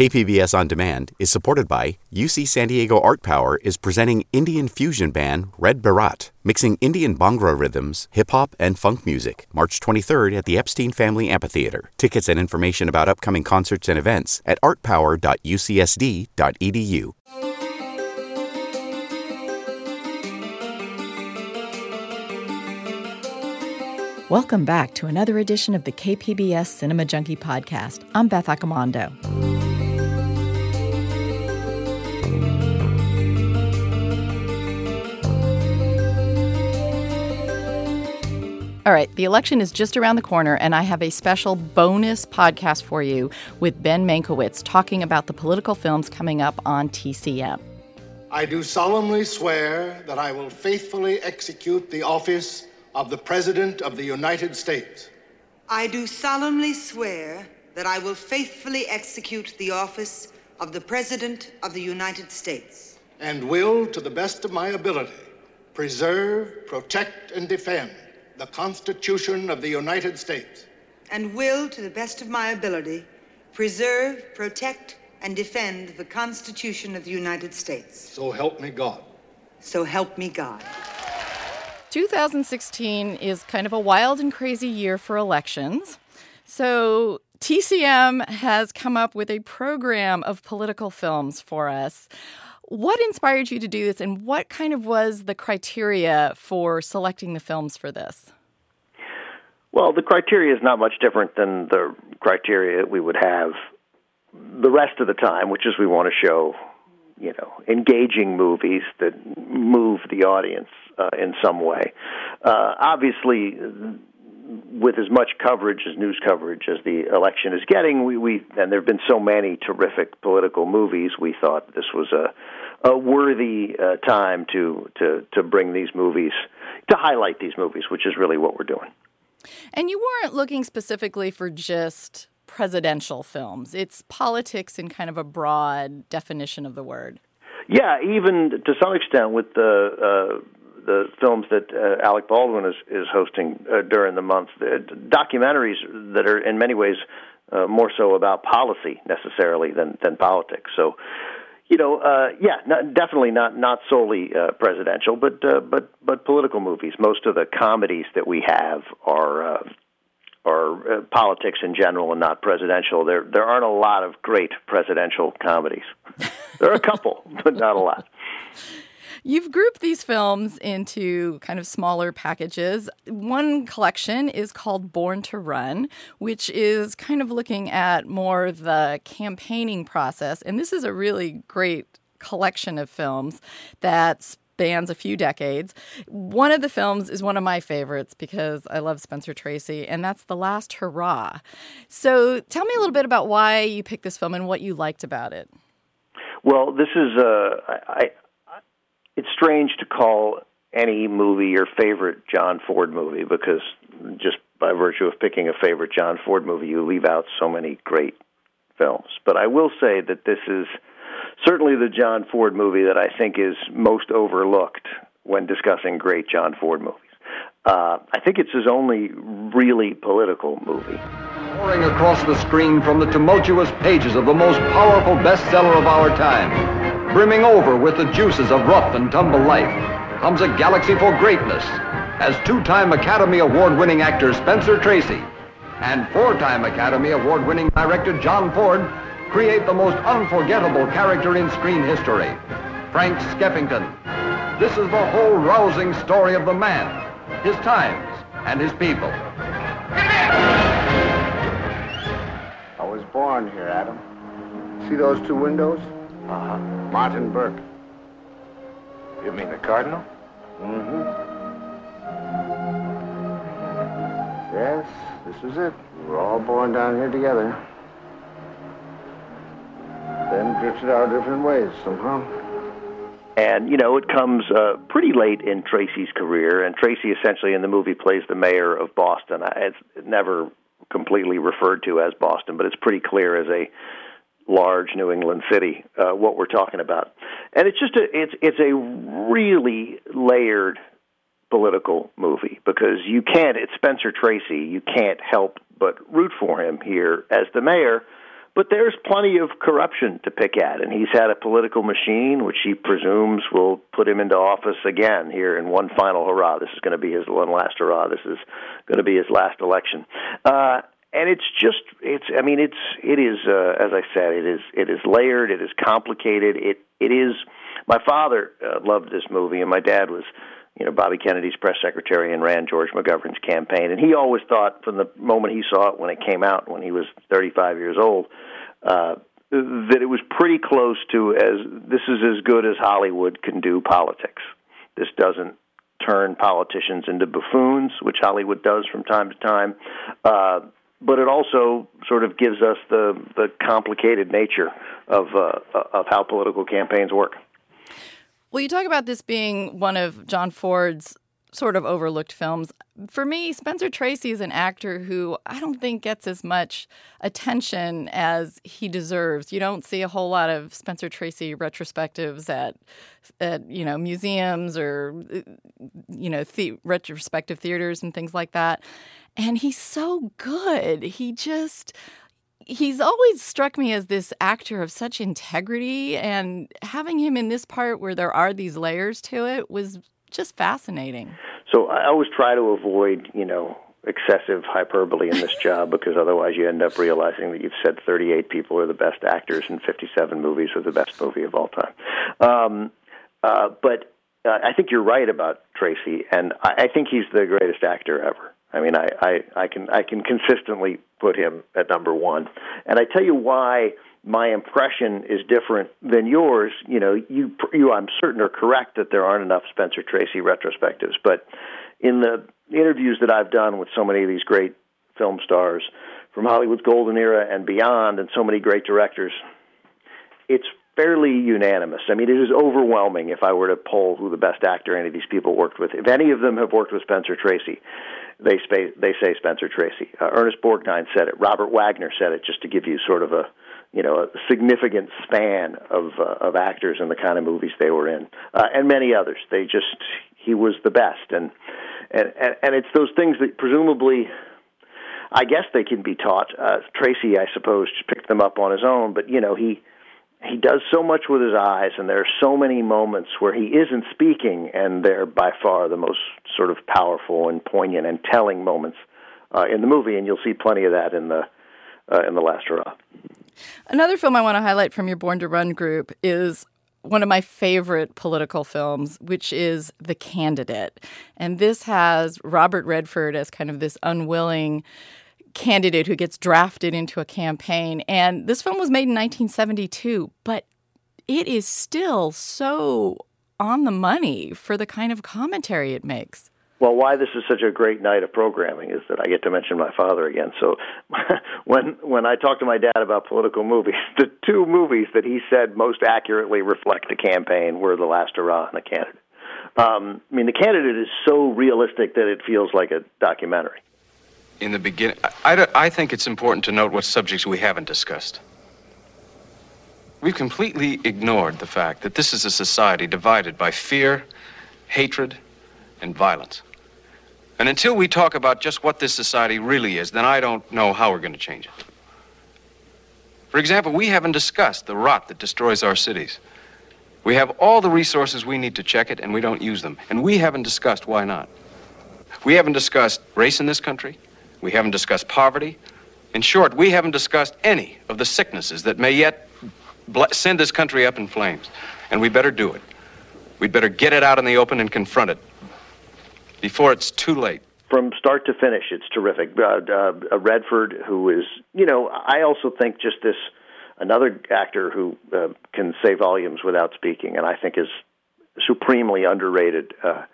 KPBS On Demand is supported by UC San Diego Art Power is presenting Indian fusion band Red Baraat, mixing Indian Bhangra rhythms, hip hop, and funk music. March 23rd at the Epstein Family Amphitheater. Tickets and information about upcoming concerts and events at artpower.ucsd.edu. Welcome back to another edition of the KPBS Cinema Junkie podcast. I'm Beth Accomando. All right, the election is just around the corner, and I have a special bonus podcast for you with Ben Mankiewicz talking about the political films coming up on TCM. I do solemnly swear that I will faithfully execute the office of the President of the United States. I do solemnly swear that I will faithfully execute the office of the President of the United States. And will, to the best of my ability, preserve, protect, and defend the Constitution of the United States. And will, to the best of my ability, preserve, protect, and defend the Constitution of the United States. So help me God. So help me God. 2016 is kind of a wild and crazy year for elections. So, TCM has come up with a program of political films for us. What inspired you to do this, and what kind of was the criteria for selecting the films for this? Well, the criteria is not much different than the criteria we would have the rest of the time, which is we want to show, you know, engaging movies that move the audience uh, in some way. Uh, obviously, with as much coverage as news coverage as the election is getting, we, we and there have been so many terrific political movies. We thought this was a a worthy uh, time to to to bring these movies to highlight these movies, which is really what we're doing. And you weren't looking specifically for just presidential films. It's politics in kind of a broad definition of the word. Yeah, even to some extent with the uh, the films that uh, Alec Baldwin is is hosting uh, during the month, the documentaries that are in many ways uh, more so about policy necessarily than than politics. So you know, uh, yeah, not, definitely not not solely uh, presidential, but uh, but but political movies. Most of the comedies that we have are uh, are uh, politics in general and not presidential. There there aren't a lot of great presidential comedies. there are a couple, but not a lot. You've grouped these films into kind of smaller packages. One collection is called Born to Run, which is kind of looking at more the campaigning process. And this is a really great collection of films that spans a few decades. One of the films is one of my favorites because I love Spencer Tracy, and that's The Last Hurrah. So tell me a little bit about why you picked this film and what you liked about it. Well, this is uh, I, it's strange to call any movie your favorite John Ford movie because just by virtue of picking a favorite John Ford movie, you leave out so many great films. But I will say that this is certainly the John Ford movie that I think is most overlooked when discussing great John Ford movies. Uh, I think it's his only really political movie. Pouring across the screen from the tumultuous pages of the most powerful bestseller of our time brimming over with the juices of rough and tumble life, comes a galaxy for greatness as two-time Academy Award-winning actor Spencer Tracy and four-time Academy Award-winning director John Ford create the most unforgettable character in screen history, Frank Skeffington. This is the whole rousing story of the man, his times, and his people. I was born here, Adam. See those two windows? Uh-huh. Martin Burke. You mean the Cardinal? Mm-hmm. Yes, this was it. We were all born down here together. Then drifted our different ways somehow. And, you know, it comes uh, pretty late in Tracy's career, and Tracy essentially in the movie plays the mayor of Boston. It's never completely referred to as Boston, but it's pretty clear as a large New England city, uh, what we're talking about. And it's just a it's it's a really layered political movie because you can't it's Spencer Tracy, you can't help but root for him here as the mayor, but there's plenty of corruption to pick at, and he's had a political machine which he presumes will put him into office again here in one final hurrah. This is going to be his one last hurrah. This is going to be his last election. Uh, and it's just it's i mean it's it is uh, as i said it is it is layered it is complicated it it is my father uh, loved this movie and my dad was you know Bobby Kennedy's press secretary and ran George McGovern's campaign, and he always thought from the moment he saw it when it came out when he was 35 years old uh, that it was pretty close to as this is as good as Hollywood can do politics. This doesn't turn politicians into buffoons, which Hollywood does from time to time. Uh, but it also sort of gives us the the complicated nature of uh, of how political campaigns work. Well, you talk about this being one of John Ford's sort of overlooked films. For me, Spencer Tracy is an actor who I don't think gets as much attention as he deserves. You don't see a whole lot of Spencer Tracy retrospectives at, at you know, museums or you know, the- retrospective theaters and things like that. And he's so good. He just he's always struck me as this actor of such integrity and having him in this part where there are these layers to it was just fascinating. So I always try to avoid, you know, excessive hyperbole in this job because otherwise you end up realizing that you've said 38 people are the best actors and 57 movies are the best movie of all time. Um, uh, but uh, I think you're right about Tracy, and I, I think he's the greatest actor ever. I mean, I, I, I can I can consistently put him at number one, and I tell you why my impression is different than yours. You know, you you I'm certain are correct that there aren't enough Spencer Tracy retrospectives, but in the interviews that I've done with so many of these great film stars from Hollywood's golden era and beyond, and so many great directors, it's fairly unanimous. I mean, it is overwhelming if I were to poll who the best actor any of these people worked with. If any of them have worked with Spencer Tracy, they say, they say Spencer Tracy. Uh, Ernest Borgnine said it. Robert Wagner said it, just to give you sort of a you know a significant span of uh, of actors and the kind of movies they were in, uh, and many others. They just he was the best, and and and, it's those things that presumably. I guess they can be taught. Uh, Tracy, I suppose, just picked them up on his own, but you know he he does so much with his eyes, and there are so many moments where he isn't speaking, and they're by far the most sort of powerful and poignant and telling moments uh, in the movie. And you'll see plenty of that in the uh, in the last hurrah. Another film I want to highlight from your Born to Run group is one of my favorite political films, which is The Candidate. And this has Robert Redford as kind of this unwilling candidate who gets drafted into a campaign. And this film was made in 1972, but it is still so on the money for the kind of commentary it makes. Well, why this is such a great night of programming is that I get to mention my father again. So when when I talk to my dad about political movies, the two movies that he said most accurately reflect the campaign were The Last Hurrah and The Candidate. Um, I mean, The Candidate is so realistic that it feels like a documentary. In the beginning, I, I, I think it's important to note what subjects we haven't discussed. We've completely ignored the fact that this is a society divided by fear, hatred, and violence. And until we talk about just what this society really is, then I don't know how we're going to change it. For example, we haven't discussed the rot that destroys our cities. We have all the resources we need to check it, and we don't use them. And we haven't discussed why not. We haven't discussed race in this country. We haven't discussed poverty. In short, we haven't discussed any of the sicknesses that may yet send this country up in flames. And we better do it. We'd better get it out in the open and confront it before it's too late. From start to finish, it's terrific. Uh, uh, Redford, who is, you know, I also think just this another actor who uh, can say volumes without speaking, and I think is supremely underrated uh,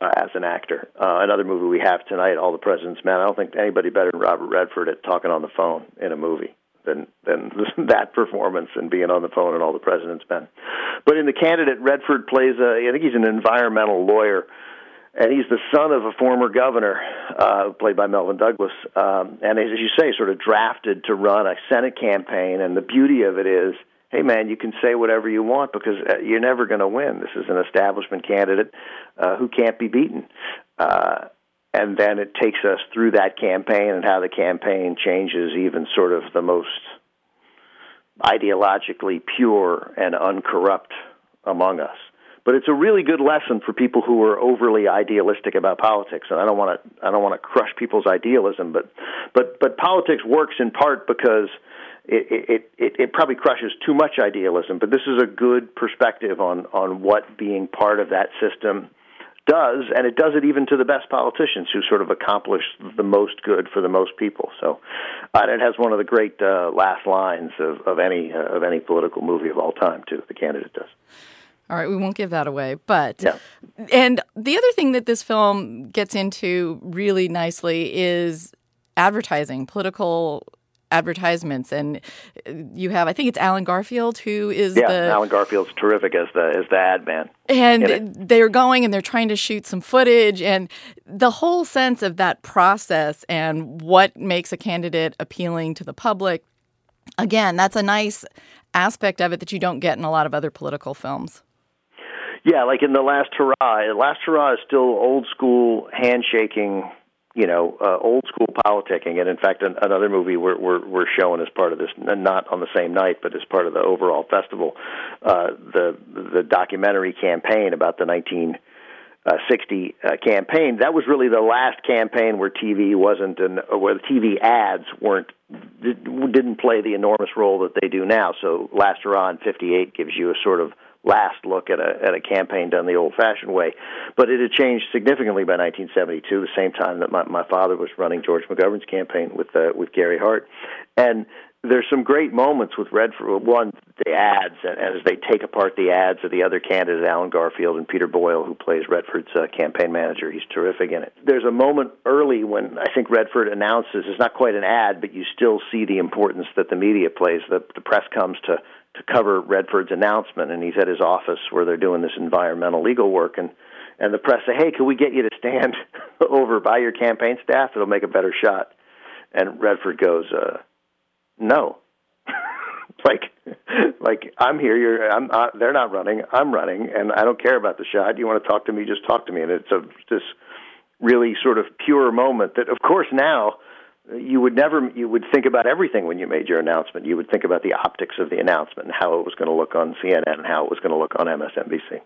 uh, as an actor. Uh, another movie we have tonight, All the President's Men. I don't think anybody better than Robert Redford at talking on the phone in a movie than than that performance and being on the phone in All the President's Men. But in the candidate, Redford plays a. I think he's an environmental lawyer and he's the son of a former governor, uh, played by Melvyn Douglas, um, and as you say, sort of drafted to run a Senate campaign. And the beauty of it is, hey man, you can say whatever you want because uh, you're never going to win. This is an establishment candidate uh, who can't be beaten. Uh, and then it takes us through that campaign and how the campaign changes even sort of the most ideologically pure and uncorrupt among us. But it's a really good lesson for people who are overly idealistic about politics. And I don't want to I don't want to crush people's idealism, but but but politics works in part because it, it, it, it probably crushes too much idealism, but this is a good perspective on, on what being part of that system does, and it does it even to the best politicians who sort of accomplish the most good for the most people. So, uh, it has one of the great uh, last lines of, of any uh, of any political movie of all time, too. The candidate does. All right, we won't give that away. But, yeah. and the other thing that this film gets into really nicely is advertising, political advertisements and you have I think it's Allen Garfield who is yeah, the Allen Garfield's terrific as the as the ad man. And they're going and they're trying to shoot some footage and the whole sense of that process and what makes a candidate appealing to the public again, that's a nice aspect of it that you don't get in a lot of other political films. Yeah, like in the Last Hurrah. Last Hurrah is still old school handshaking you know, uh, old school politicking. And in fact, an, another movie we're, we're, we're showing as part of this, not on the same night, but as part of the overall festival, uh, the the documentary campaign about the 1960 uh, campaign. That was really the last campaign where TV wasn't, and where the TV ads weren't didn't play the enormous role that they do now. So Last Hurrah in '58 gives you a sort of last look at a at a campaign done the old-fashioned way. But it had changed significantly by 1972, the same time that my, my father was running George McGovern's campaign with uh, with Gary Hart, and there's some great moments with Redford. One, the ads, as they take apart the ads of the other candidates, Allen Garfield and Peter Boyle, who plays Redford's uh, campaign manager. He's terrific in it. There's a moment early when I think Redford announces it's not quite an ad, but you still see the importance that the media plays. The, the press comes to to cover Redford's announcement, and he's at his office where they're doing this environmental legal work, and and the press say, "Hey, can we get you to stand over by your campaign staff? It'll make a better shot." And Redford goes, uh, "No." like like I'm here you're I'm uh, they're not running I'm running and I don't care about the shot you want to talk to me just talk to me and it's a this really sort of pure moment that of course now you would never you would think about everything when you made your announcement. You would think about the optics of the announcement and how it was going to look on CNN and how it was going to look on MSNBC.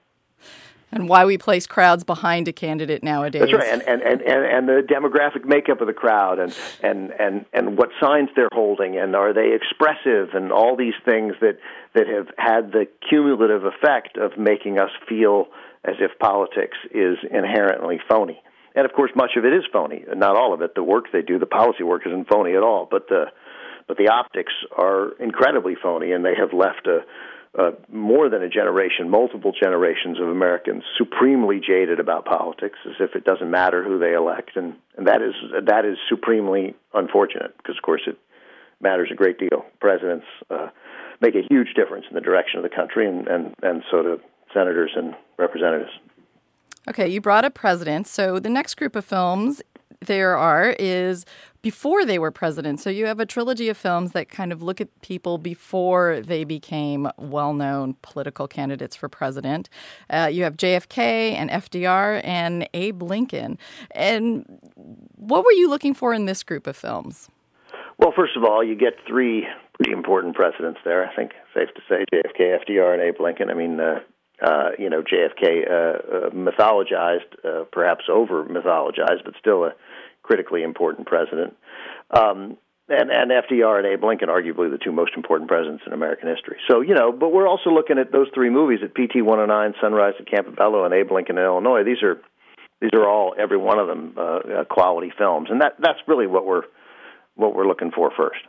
And why we place crowds behind a candidate nowadays. That's right, and and, and, and, and the demographic makeup of the crowd, and, and, and, and what signs they're holding, and are they expressive, and all these things that, that have had the cumulative effect of making us feel as if politics is inherently phony and of course, much of it is phony. Not all of it. The work they do, the policy work, isn't phony at all. But the but the optics are incredibly phony, and they have left a, a more than a generation, multiple generations of Americans supremely jaded about politics, as if it doesn't matter who they elect, and, and that is that is supremely unfortunate because, of course, it matters a great deal. Presidents uh, make a huge difference in the direction of the country, and and, and so do senators and representatives. Okay, you brought up presidents. So the next group of films there are is before they were presidents. So you have a trilogy of films that kind of look at people before they became well known political candidates for president. Uh, you have JFK and FDR and Abe Lincoln. And what were you looking for in this group of films? Well, first of all, you get three pretty important presidents there. I think safe to say JFK, FDR, and Abe Lincoln. I mean, uh, uh, you know, JFK uh, uh, mythologized, uh, perhaps over mythologized, but still a critically important president. Um, and, and FDR and Abe Lincoln, arguably the two most important presidents in American history. So, you know, but we're also looking at those three movies at PT 109, Sunrise at Campobello, and Abe Lincoln in Illinois. These are these are all every one of them uh, uh, quality films, and that that's really what we're what we're looking for first.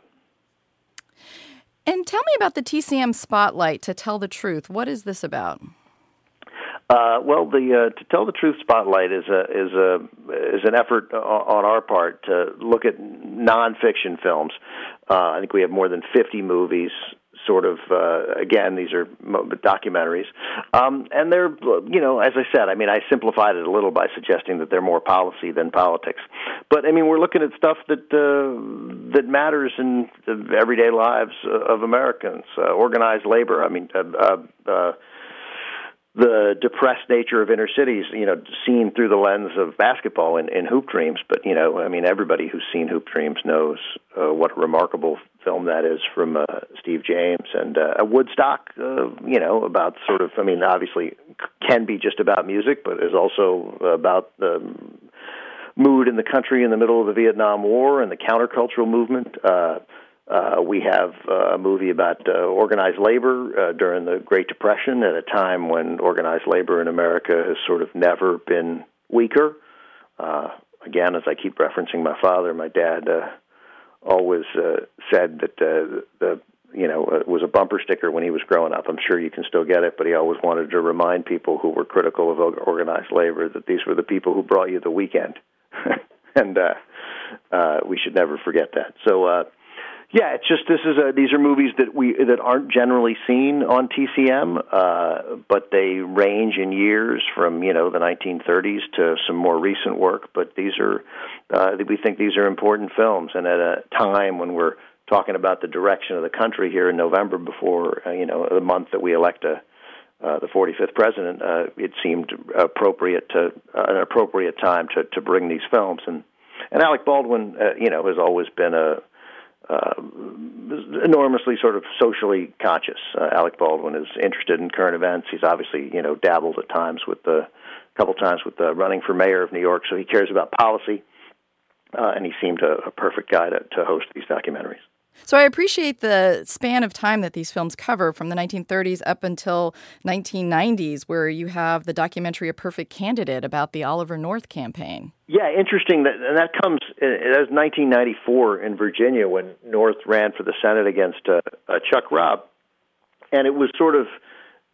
And tell me about the TCM Spotlight to tell the truth. What is this about? Uh, well, the uh, to tell the truth spotlight is a is a is an effort on our part to look at nonfiction films. Uh, I think we have more than fifty movies. Sort of uh, again, these are documentaries, um, and they're you know as I said, I mean I simplified it a little by suggesting that they're more policy than politics, but I mean we're looking at stuff that uh, that matters in the everyday lives of Americans, uh, organized labor. I mean. Uh, uh, uh, the depressed nature of inner cities, you know, seen through the lens of basketball in, in Hoop Dreams. But you know, I mean, everybody who's seen Hoop Dreams knows uh, what a remarkable film that is from uh, Steve James and uh, Woodstock. Uh, you know, about sort of, I mean, obviously can be just about music, but is also about the mood in the country in the middle of the Vietnam War and the countercultural movement. Uh, uh, we have a movie about uh, organized labor uh, during the Great Depression at a time when organized labor in America has sort of never been weaker. Uh, again, as I keep referencing my father, my dad uh, always uh, said that the you know it was a bumper sticker when he was growing up. I'm sure you can still get it, but he always wanted to remind people who were critical of organized labor that these were the people who brought you the weekend, and we should never forget that. So. Yeah, it's just this is a, these are movies that we that aren't generally seen on TCM, uh, but they range in years from you know the 1930s to some more recent work. But these are uh, we think these are important films, and at a time when we're talking about the direction of the country here in November before uh, you know the month that we elect a uh, the 45th president, uh, it seemed appropriate to uh, an appropriate time to to bring these films and and Alec Baldwin, uh, you know, has always been a uh, enormously sort of socially conscious. Uh, Alec Baldwin is interested in current events. He's obviously you know dabbled at times with the a couple times with the running for mayor of New York, so he cares about policy, uh, and he seemed a, a perfect guy to, to host these documentaries. So I appreciate the span of time that these films cover from the 1930s up until 1990s, where you have the documentary A Perfect Candidate about the Oliver North campaign. Yeah, interesting. That, and that comes, that was 1994 in Virginia when North ran for the Senate against uh, uh, Chuck Robb. And it was sort of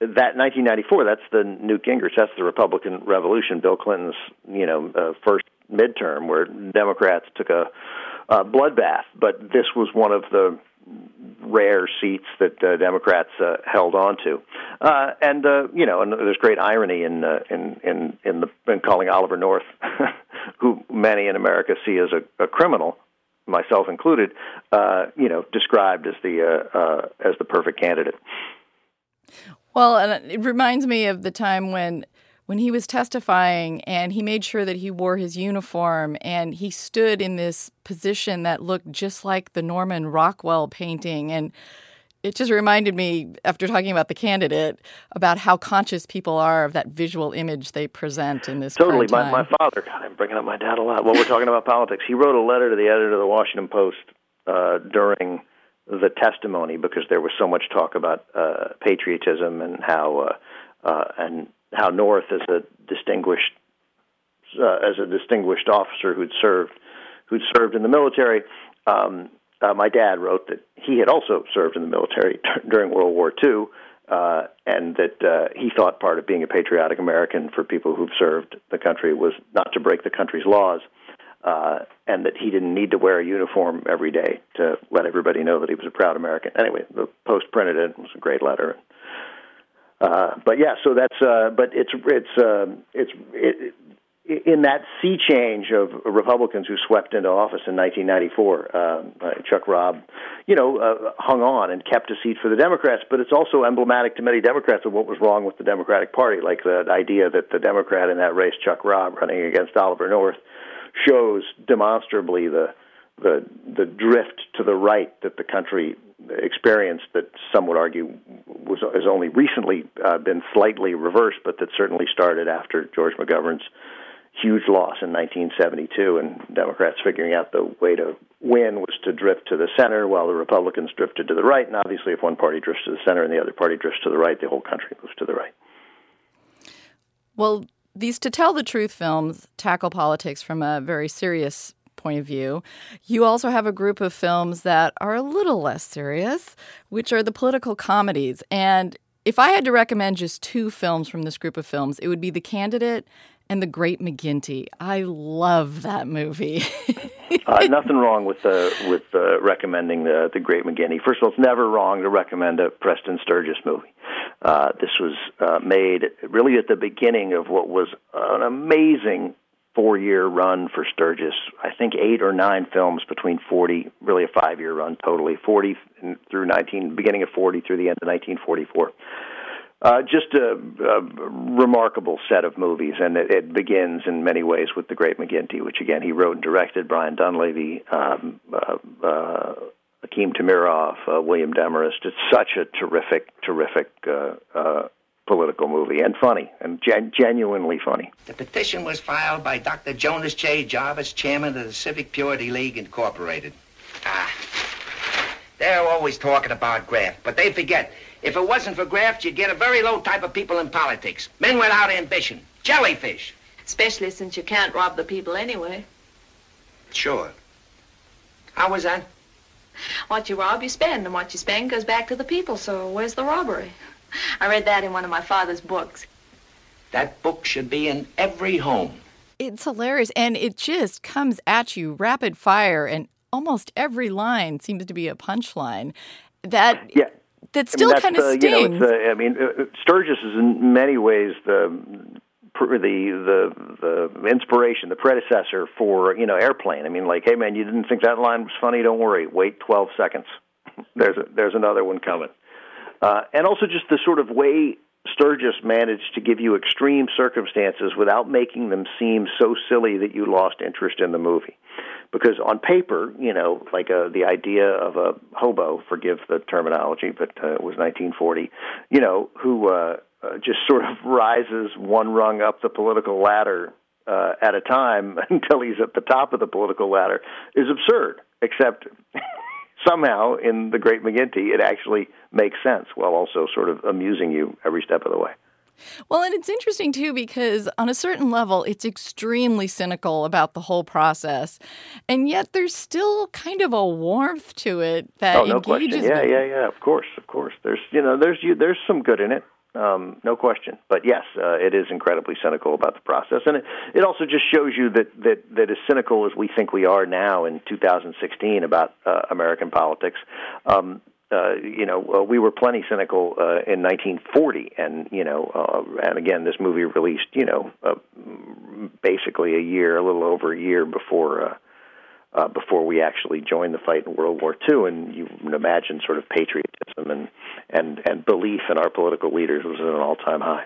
that 1994, that's the Newt Gingrich, that's the Republican Revolution, Bill Clinton's, you know, uh, first midterm where Democrats took a uh, bloodbath. But this was one of the rare seats that uh, Democrats uh, held on to, uh, and uh, you know, and there's great irony in uh, in in in, the, in calling Oliver North, who many in America see as a, a criminal, myself included, uh, you know, described as the uh, uh, as the perfect candidate. Well, and it reminds me of the time when when he was testifying and he made sure that he wore his uniform and he stood in this position that looked just like the Norman Rockwell painting. And it just reminded me after talking about the candidate about how conscious people are of that visual image they present in this totally. my, my father God, i'm bringing up my dad a lot. When we're talking about politics. He wrote a letter to the editor of the washington post uh, during the testimony because there was so much talk about uh, patriotism and how uh, uh, and how North, as a distinguished uh, as a distinguished officer who'd served who'd served in the military, um, uh, my dad wrote that he had also served in the military t- during World War II, uh, and that uh, he thought part of being a patriotic American for people who've served the country was not to break the country's laws, uh, and that he didn't need to wear a uniform every day to let everybody know that he was a proud American. Anyway, the Post printed it. It was a great letter. Uh, but yeah, so that's uh, but it's it's uh, it's it, in that sea change of Republicans who swept into office in 1994. Um, uh, Chuck Robb, you know, uh, hung on and kept a seat for the Democrats, but it's also emblematic to many Democrats of what was wrong with the Democratic Party, like the idea that the Democrat in that race, Chuck Robb, running against Oliver North, shows demonstrably the the the drift to the right that the country experienced that some would argue was has only recently uh, been slightly reversed, but that certainly started after George McGovern's huge loss in 1972, and Democrats figuring out the way to win was to drift to the center, while the Republicans drifted to the right. And obviously, if one party drifts to the center and the other party drifts to the right, the whole country moves to the right. Well, these to tell the truth films tackle politics from a very serious point of view. You also have a group of films that are a little less serious, which are the political comedies. And if I had to recommend just two films from this group of films, it would be The Candidate and The Great McGinty. I love that movie. uh, nothing wrong with uh, with uh, recommending the the Great McGinty. First of all, it's never wrong to recommend a Preston Sturges movie. Uh, this was uh, made really at the beginning of what was an amazing four year run for Sturges. I think eight or nine films between 40, really a five year run totally, 40 through 19, beginning of 40 through the end of 1944. Uh, just a, a, remarkable set of movies, and it, it, begins in many ways with The Great McGinty, which again he wrote and directed. Brian Donlevy, um, uh, uh, Akim Tamiroff, uh, William Demarest. It's such a terrific, terrific uh, uh, political movie, and funny, and gen- genuinely funny. The petition was filed by Dr. Jonas J. Jarvis, chairman of the Civic Purity League Incorporated. Ah, they're always talking about graft, but they forget if it wasn't for graft, you'd get a very low type of people in politics. Men without ambition. Jellyfish. Especially since you can't rob the people anyway. Sure. How was that? What you rob, you spend, and what you spend goes back to the people, so where's the robbery? I read that in one of my father's books. That book should be in every home. It's hilarious, and it just comes at you rapid fire, and almost every line seems to be a punchline. That yeah that still I mean, kind of stings. You know, I mean, uh, Sturges is in many ways the the the the inspiration, the predecessor for you know Airplane. I mean, like, hey man, you didn't think that line was funny? Don't worry, wait twelve seconds. there's a, there's another one coming. Uh, and also just the sort of way Sturges managed to give you extreme circumstances without making them seem so silly that you lost interest in the movie because on paper, you know, like a, uh, the idea of a hobo, forgive the terminology, but uh, it was 1940, you know, who uh, uh, just sort of rises one rung up the political ladder uh, at a time until he's at the top of the political ladder is absurd. Except somehow in the Great McGinty, it actually makes sense while also sort of amusing you every step of the way. Well, and it's interesting too because on a certain level, it's extremely cynical about the whole process, and yet there's still kind of a warmth to it that oh, no engages. Question. Yeah, yeah, yeah. Of course, of course. There's you know there's you there's some good in it. Um, no question. But yes, uh, it is incredibly cynical about the process, and it, it also just shows you that, that that as cynical as we think we are now in 2016 about uh, American politics, um, uh, you know, uh, we were plenty cynical uh, in 1940, and you know, uh, and again, this movie released, you know, uh, basically a year, a little over a year before uh, uh, before we actually joined the fight in World War II, and you can imagine sort of patriotism and and and belief in our political leaders was at an all-time high.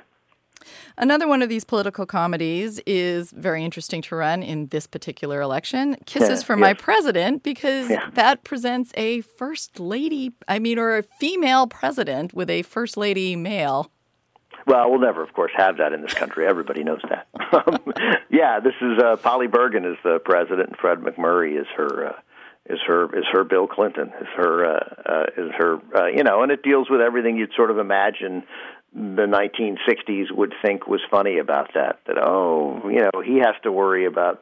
Another one of these political comedies is very interesting to run in this particular election Kisses yeah, for My President, because yeah. that presents a first lady, I mean, or a female president with a first lady male. Well, we'll never, of course, have that in this country. Everybody knows that. yeah, this is uh, Polly Bergen is the president, and Fred MacMurray is her. Uh, is her is her Bill Clinton is her uh, uh, is her uh, you know and it deals with everything you'd sort of imagine the 1960s would think was funny about that. That oh, you know, he has to worry about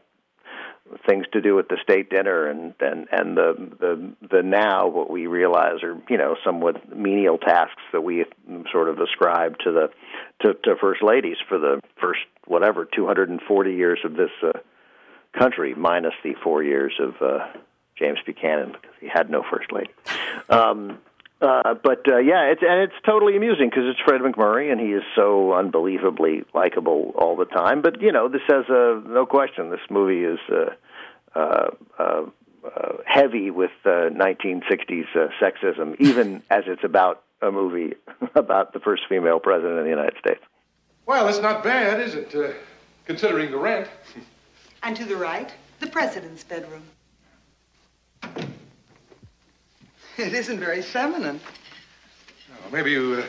things to do with the state dinner and and and the the the now what we realize are you know somewhat menial tasks that we sort of ascribe to the to, to first ladies for the first whatever 240 years of this uh, country minus the four years of uh, James Buchanan because he had no first lady. Um, uh, but uh, yeah, it's and it's totally amusing because it's Fred MacMurray and he is so unbelievably likable all the time. But you know, this has a no question. This movie is uh, uh, uh, uh, heavy with uh, 1960s uh, sexism, even as it's about a movie about the first female president of the United States. Well, it's not bad, is it? Uh, considering the rent. and to the right, the president's bedroom. It isn't very feminine. Oh, maybe you, uh,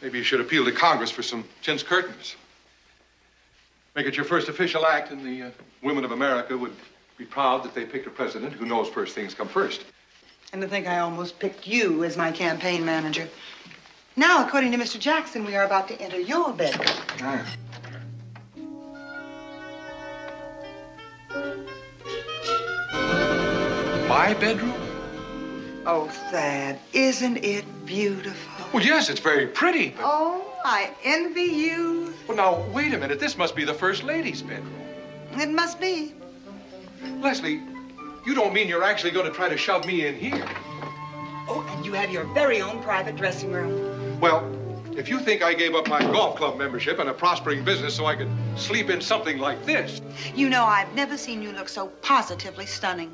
maybe you should appeal to Congress for some chintz curtains. Make it your first official act, and the uh, women of America would be proud that they picked a president who knows first things come first. And to think I almost picked you as my campaign manager. Now, according to Mr. Jackson, we are about to enter your bedroom. Ah. My bedroom? Oh, Thad, isn't it beautiful? Well, yes, it's very pretty, but... Oh, I envy you. Well, now, wait a minute. This must be the First Lady's bedroom. It must be. Leslie, you don't mean you're actually going to try to shove me in here? Oh, and you have your very own private dressing room. Well, if you think I gave up my golf club membership and a prospering business so I could sleep in something like this... You know, I've never seen you look so positively stunning.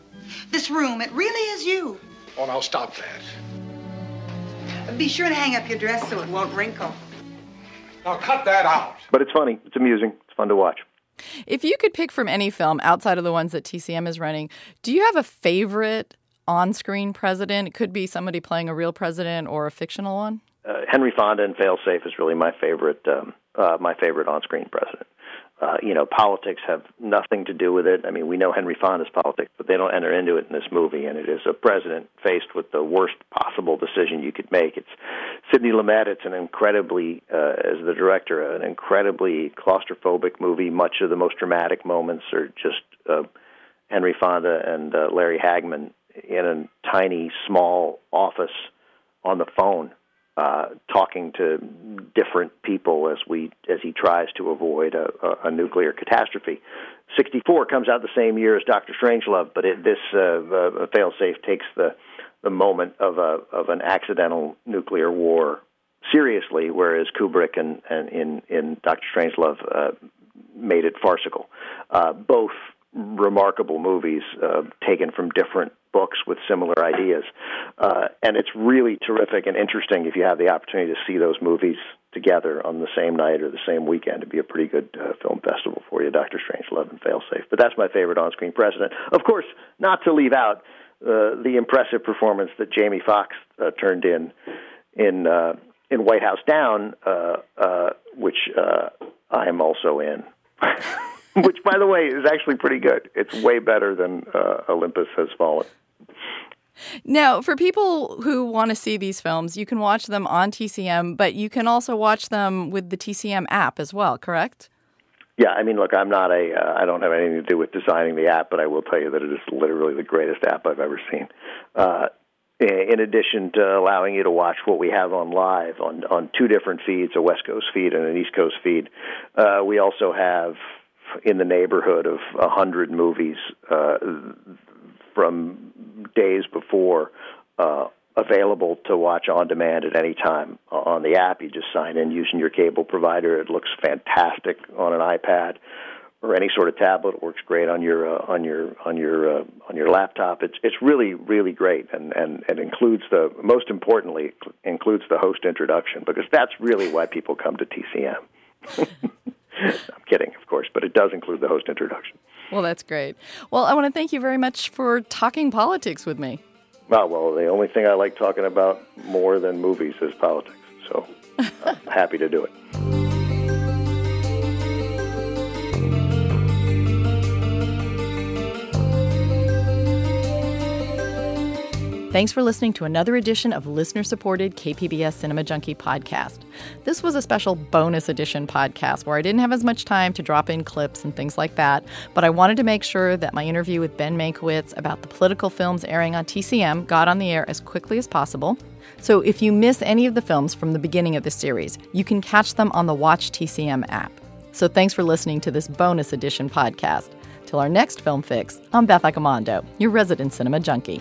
This room, it really is you. Oh, now stop that. Be sure to hang up your dress so it won't wrinkle. Now cut that out. But it's funny. It's amusing. It's fun to watch. If you could pick from any film outside of the ones that TCM is running, do you have a favorite on screen president? It could be somebody playing a real president or a fictional one. Uh, Henry Fonda and Failsafe is really my favorite. Um, uh, my favorite on screen president. Uh, you know, politics have nothing to do with it. I mean, we know Henry Fonda's politics, but they don't enter into it in this movie. And it is a president faced with the worst possible decision you could make. It's Sidney Lumet. It's an incredibly, uh, as the director, an incredibly claustrophobic movie. Much of the most dramatic moments are just uh, Henry Fonda and uh, Larry Hagman in a tiny, small office on the phone uh, talking to different people as we as he tries to avoid a, a, a nuclear catastrophe. 64 comes out the same year as Doctor Strangelove, but it, this uh, uh, failsafe takes the the moment of a of an accidental nuclear war seriously, whereas Kubrick and, and in in Doctor Strangelove uh, made it farcical. Uh, both remarkable movies uh, taken from different books with similar ideas. Uh, and it's really terrific and interesting if you have the opportunity to see those movies together on the same night or the same weekend. It'd be a pretty good uh, film festival for you, Doctor Strangelove, and Failsafe. But that's my favorite on screen president. Of course, not to leave out uh, the impressive performance that Jamie Foxx uh, turned in in uh, in White House Down, uh, uh, which uh, I am also in. which, by the way, is actually pretty good. It's way better than uh, Olympus Has Fallen. Now, for people who want to see these films, you can watch them on TCM, but you can also watch them with the TCM app as well, correct? Yeah, I mean, look, I'm not a, uh, I don't have anything to do with designing the app, but I will tell you that it is literally the greatest app I've ever seen. Uh, in addition to allowing you to watch what we have on live on on two different feeds, a West Coast feed and an East Coast feed, uh, we also have in the neighborhood of a hundred movies uh, from days before uh, available to watch on demand at any time on the app. You just sign in using your cable provider. It looks fantastic on an iPad or any sort of tablet. It works great on your uh, on your on your uh, on your laptop. It's it's really really great, and and it includes the most importantly includes the host introduction because that's really why people come to TCM. I'm kidding, of course, but it does include the host introduction. Well, that's great. Well, I want to thank you very much for talking politics with me. Oh, well, the only thing I like talking about more than movies is politics, so I'm happy to do it. Thanks for listening to another edition of listener supported KPBS Cinema Junkie podcast. This was a special bonus edition podcast where I didn't have as much time to drop in clips and things like that, but I wanted to make sure that my interview with Ben Mankiewicz about the political films airing on TCM got on the air as quickly as possible. So if you miss any of the films from the beginning of the series, you can catch them on the Watch TCM app. So thanks for listening to this bonus edition podcast. Till our next film fix, I'm Beth Accomando, your resident cinema junkie.